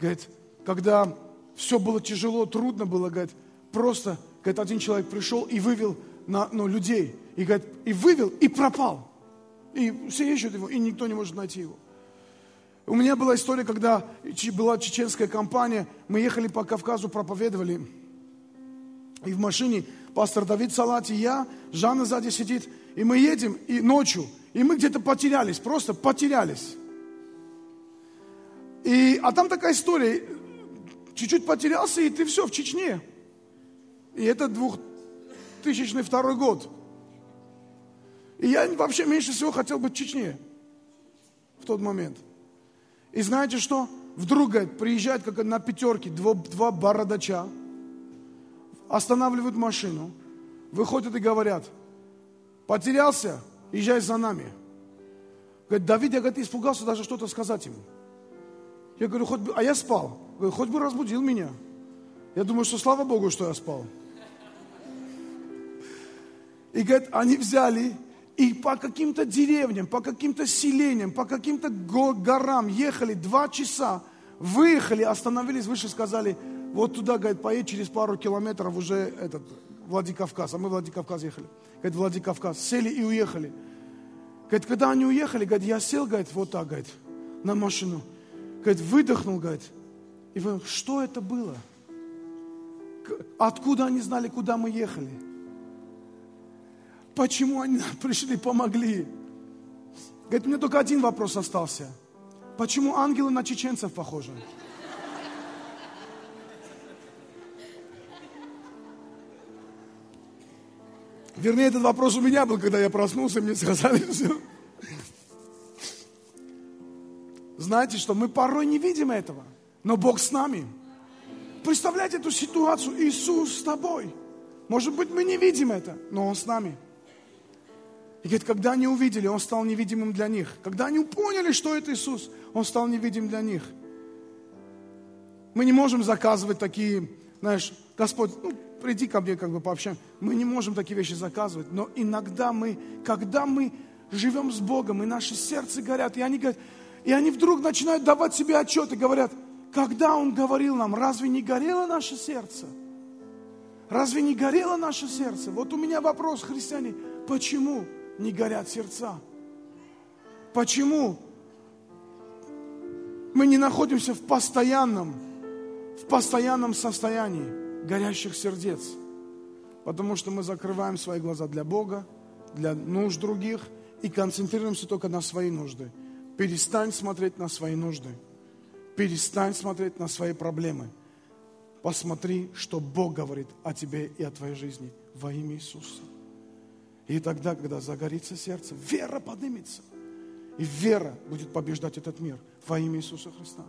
Говорит, когда все было тяжело, трудно было, говорит, просто, говорит, один человек пришел и вывел на, ну, людей. И, говорит, и вывел, и пропал. И все ищут его, и никто не может найти его. У меня была история, когда была чеченская компания, мы ехали по Кавказу, проповедовали. И в машине пастор Давид Салати, я, Жанна сзади сидит, и мы едем, и ночью, и мы где-то потерялись, просто потерялись. И, а там такая история, чуть-чуть потерялся, и ты все, в Чечне. И это 2002 год. И я вообще меньше всего хотел быть в Чечне в тот момент – и знаете что? Вдруг, говорит, приезжают как на пятерке два, два бородача, останавливают машину, выходят и говорят, потерялся, езжай за нами. Говорит, Давид, я говорит, испугался даже что-то сказать ему. Я говорю, хоть бы, а я спал. Говорю, хоть бы разбудил меня. Я думаю, что слава Богу, что я спал. И говорит, они взяли и по каким-то деревням, по каким-то селениям, по каким-то горам ехали два часа, выехали, остановились, выше сказали, вот туда, говорит, поедь через пару километров уже этот, Владикавказ. А мы в Владикавказ ехали. Говорит, Владикавказ. Сели и уехали. Говорит, когда они уехали, говорит, я сел, говорит, вот так, говорит, на машину. Говорит, выдохнул, говорит, и вы, что это было? Откуда они знали, куда мы ехали? Почему они пришли, помогли? Говорит, мне только один вопрос остался. Почему ангелы на чеченцев похожи? Вернее, этот вопрос у меня был, когда я проснулся, мне сказали все. Знаете что, мы порой не видим этого, но Бог с нами. Представляете эту ситуацию, Иисус с тобой. Может быть, мы не видим это, но Он с нами. И говорит, когда они увидели, Он стал невидимым для них. Когда они поняли, что это Иисус, Он стал невидим для них. Мы не можем заказывать такие, знаешь, Господь, ну, приди ко мне, как бы пообщаем. Мы не можем такие вещи заказывать, но иногда мы, когда мы живем с Богом, и наши сердца горят, и они говорят, и они вдруг начинают давать себе отчет и говорят, когда Он говорил нам, разве не горело наше сердце? Разве не горело наше сердце? Вот у меня вопрос, христиане, почему? Не горят сердца? Почему мы не находимся в постоянном, в постоянном состоянии горящих сердец? Потому что мы закрываем свои глаза для Бога, для нужд других и концентрируемся только на свои нужды. Перестань смотреть на свои нужды. Перестань смотреть на свои проблемы. Посмотри, что Бог говорит о тебе и о твоей жизни во имя Иисуса. И тогда, когда загорится сердце, вера поднимется. И вера будет побеждать этот мир во имя Иисуса Христа.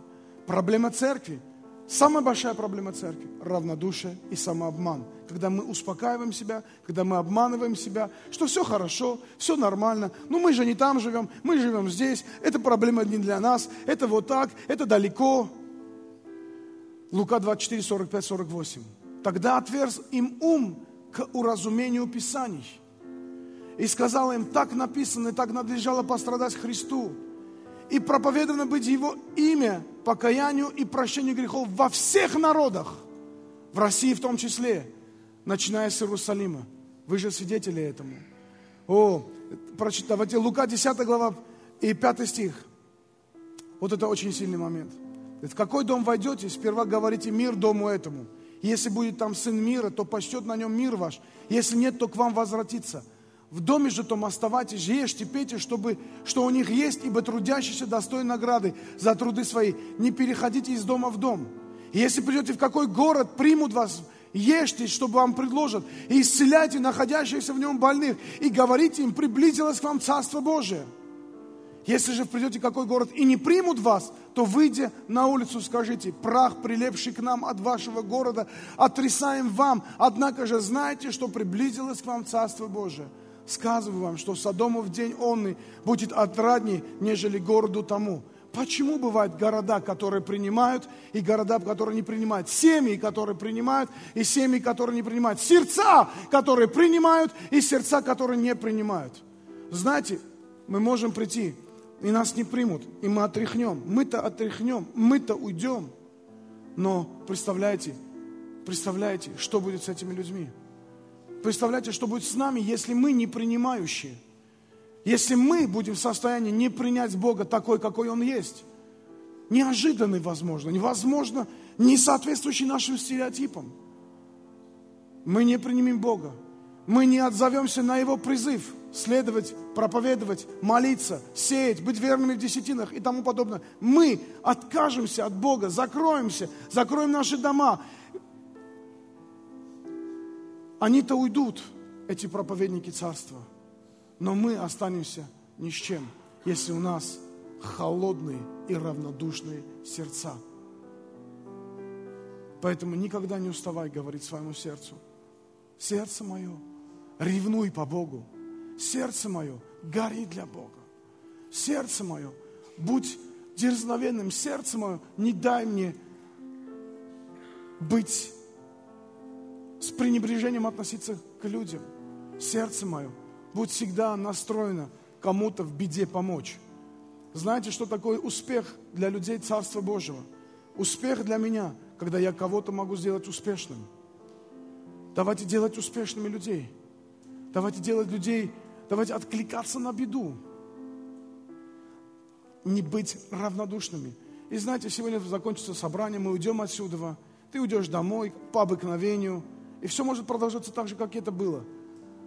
Проблема церкви, самая большая проблема церкви – равнодушие и самообман. Когда мы успокаиваем себя, когда мы обманываем себя, что все хорошо, все нормально, ну мы же не там живем, мы живем здесь, это проблема не для нас, это вот так, это далеко. Лука 24, 45, 48. Тогда отверз им ум к уразумению Писаний – и сказал им, так написано, и так надлежало пострадать Христу. И проповедано быть Его имя, покаянию и прощению грехов во всех народах, в России в том числе, начиная с Иерусалима. Вы же свидетели этому. О, прочитайте, Лука 10 глава и 5 стих. Вот это очень сильный момент. В какой дом войдете, сперва говорите мир дому этому. Если будет там сын мира, то почтет на нем мир ваш. Если нет, то к вам возвратится в доме же том оставайтесь, ешьте, пейте, чтобы, что у них есть, ибо трудящиеся достоин награды за труды свои. Не переходите из дома в дом. И если придете в какой город, примут вас, ешьте, чтобы вам предложат, и исцеляйте находящихся в нем больных, и говорите им, приблизилось к вам Царство Божие. Если же придете в какой город и не примут вас, то выйдя на улицу, скажите, прах, прилепший к нам от вашего города, отрисаем вам. Однако же знайте, что приблизилось к вам Царство Божие. Сказываю вам, что Содому в день онный будет отрадней, нежели городу тому. Почему бывают города, которые принимают, и города, которые не принимают? Семьи, которые принимают, и семьи, которые не принимают. Сердца, которые принимают, и сердца, которые не принимают. Знаете, мы можем прийти, и нас не примут, и мы отряхнем. Мы-то отряхнем, мы-то уйдем. Но представляете, представляете, что будет с этими людьми? Представляете, что будет с нами, если мы не принимающие? Если мы будем в состоянии не принять Бога такой, какой Он есть, неожиданный, возможно, невозможно, не соответствующий нашим стереотипам, мы не примем Бога, мы не отзовемся на Его призыв следовать, проповедовать, молиться, сеять, быть верными в десятинах и тому подобное. Мы откажемся от Бога, закроемся, закроем наши дома. Они-то уйдут, эти проповедники царства – но мы останемся ни с чем, если у нас холодные и равнодушные сердца. Поэтому никогда не уставай говорить своему сердцу. Сердце мое, ревнуй по Богу. Сердце мое, гори для Бога. Сердце мое, будь дерзновенным. Сердце мое, не дай мне быть пренебрежением относиться к людям. Сердце мое, будь всегда настроена кому-то в беде помочь. Знаете, что такое успех для людей Царства Божьего? Успех для меня, когда я кого-то могу сделать успешным. Давайте делать успешными людей. Давайте делать людей, давайте откликаться на беду. Не быть равнодушными. И знаете, сегодня закончится собрание, мы уйдем отсюда, ты уйдешь домой по обыкновению, и все может продолжаться так же, как это было.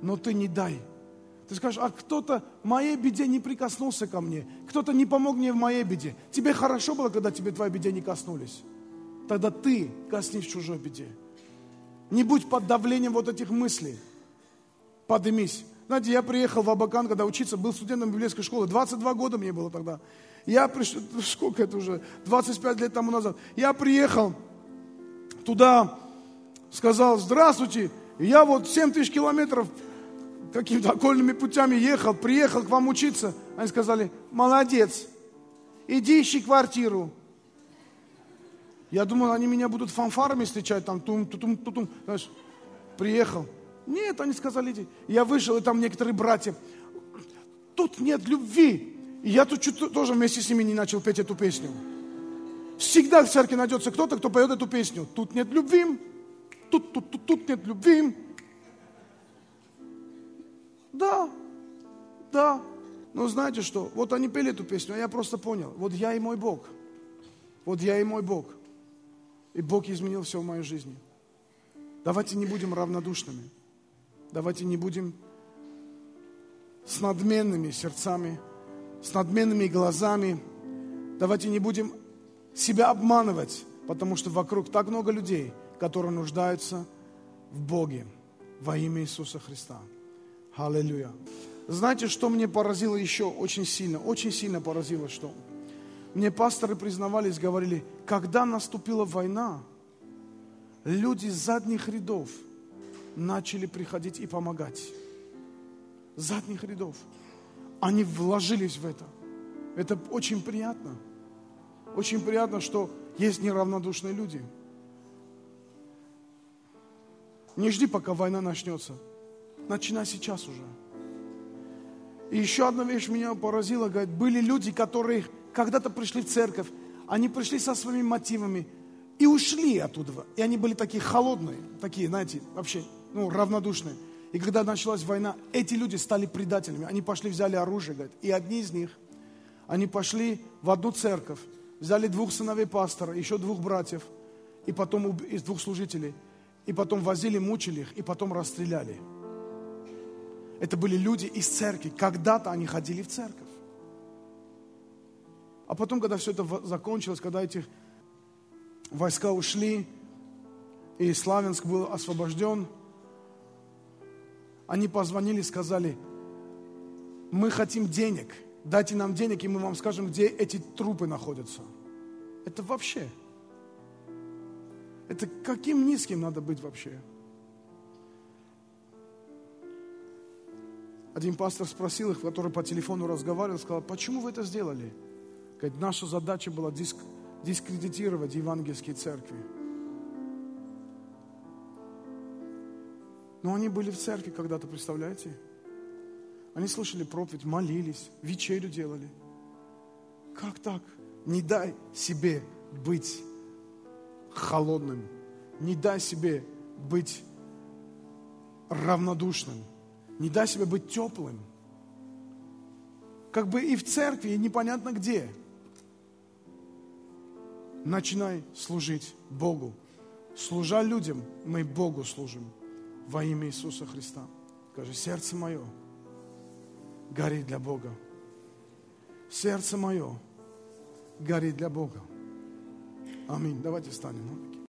Но ты не дай ты скажешь, а кто-то в моей беде не прикоснулся ко мне, кто-то не помог мне в моей беде. Тебе хорошо было, когда тебе твои беде не коснулись. Тогда ты коснись чужой беде. Не будь под давлением вот этих мыслей. Подымись. Знаете, я приехал в Абакан, когда учиться, был студентом библейской школы. 22 года мне было тогда. Я пришел, сколько это уже, 25 лет тому назад. Я приехал туда, сказал, здравствуйте, я вот 7 тысяч километров какими-то окольными путями ехал, приехал к вам учиться. Они сказали, молодец, иди ищи квартиру. Я думал, они меня будут фанфарами встречать, там, тум тум тум тум знаешь, приехал. Нет, они сказали, иди. Я вышел, и там некоторые братья. Тут нет любви. И я тут чуть тоже вместе с ними не начал петь эту песню. Всегда в церкви найдется кто-то, кто поет эту песню. Тут нет любви, тут, тут, тут, тут нет любви. Да, да. Но знаете что? Вот они пели эту песню, а я просто понял. Вот я и мой Бог. Вот я и мой Бог. И Бог изменил все в моей жизни. Давайте не будем равнодушными. Давайте не будем с надменными сердцами, с надменными глазами. Давайте не будем себя обманывать, потому что вокруг так много людей, которые нуждаются в Боге во имя Иисуса Христа. Аллилуйя. Знаете, что мне поразило еще очень сильно? Очень сильно поразило, что мне пасторы признавались, говорили, когда наступила война, люди с задних рядов начали приходить и помогать. Задних рядов. Они вложились в это. Это очень приятно. Очень приятно, что есть неравнодушные люди. Не жди, пока война начнется. Начинай сейчас уже. И еще одна вещь меня поразила, говорит, были люди, которые когда-то пришли в церковь, они пришли со своими мотивами и ушли оттуда. И они были такие холодные, такие, знаете, вообще, ну, равнодушные. И когда началась война, эти люди стали предателями. Они пошли, взяли оружие, говорит. И одни из них, они пошли в одну церковь, взяли двух сыновей пастора, еще двух братьев, и потом из двух служителей, и потом возили, мучили их, и потом расстреляли. Это были люди из церкви. Когда-то они ходили в церковь. А потом, когда все это закончилось, когда эти войска ушли, и Славянск был освобожден, они позвонили, сказали, мы хотим денег, дайте нам денег, и мы вам скажем, где эти трупы находятся. Это вообще, это каким низким надо быть вообще? Один пастор спросил их, который по телефону разговаривал, сказал, почему вы это сделали? Говорит, наша задача была диск, дискредитировать евангельские церкви. Но они были в церкви когда-то, представляете? Они слышали проповедь, молились, вечерю делали. Как так? Не дай себе быть холодным. Не дай себе быть равнодушным. Не дай себе быть теплым. Как бы и в церкви, и непонятно где. Начинай служить Богу. Служа людям, мы Богу служим во имя Иисуса Христа. Скажи, сердце мое горит для Бога. Сердце мое горит для Бога. Аминь. Давайте встанем.